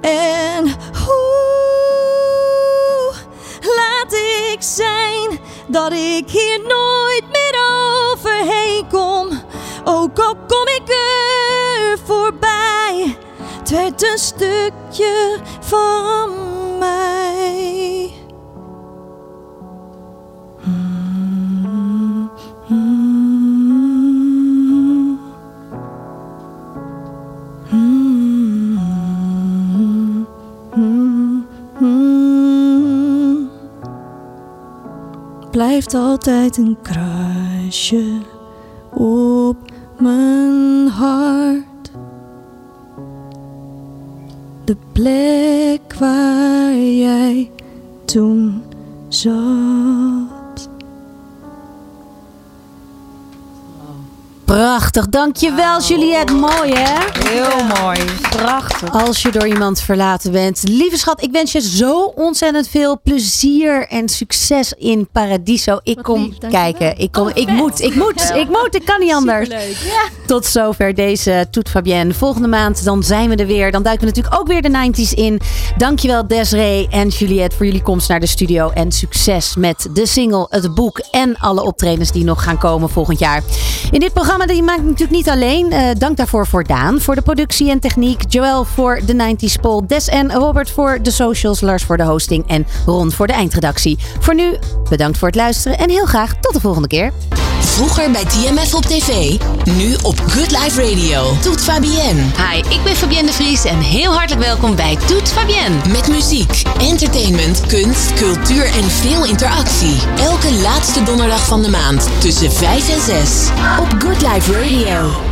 En hoe laat ik zijn dat ik hier nooit? Ook al kom ik er voorbij, het werd een stukje van mij. Blijft altijd een kruisje mijn hart.
Prachtig, dankjewel Juliette. Mooi hè?
Heel mooi. Prachtig.
Als je door iemand verlaten bent. Lieve schat, ik wens je zo ontzettend veel plezier en succes in Paradiso. Ik kom
lief,
kijken. Ik, kom,
Oh,
ik moet, ik moet, ik moet. Ik kan niet anders.
Superleuk.
Tot zover deze Toet Fabienne. Volgende maand dan zijn we er weer. Dan duiken we natuurlijk ook weer de 90s in. Dankjewel Desiree en Juliette voor jullie komst naar de studio. En succes met de single, het boek en alle optredens die nog gaan komen volgend jaar. In dit programma die natuurlijk niet alleen. Eh, dank daarvoor voor Daan voor de productie en techniek. Joël voor de 90s poll. Des en Robert voor de socials. Lars voor de hosting. En Ron voor de eindredactie. Voor nu bedankt voor het luisteren. En heel graag tot de volgende keer.
Vroeger bij TMF op tv, nu op Good Life Radio. Toet Fabienne.
Hi, ik ben Fabienne de Vries en heel hartelijk welkom bij Toet Fabienne.
Met muziek, entertainment, kunst, cultuur en veel interactie. Elke laatste donderdag van de maand tussen 5 en 6 op Good Life Radio.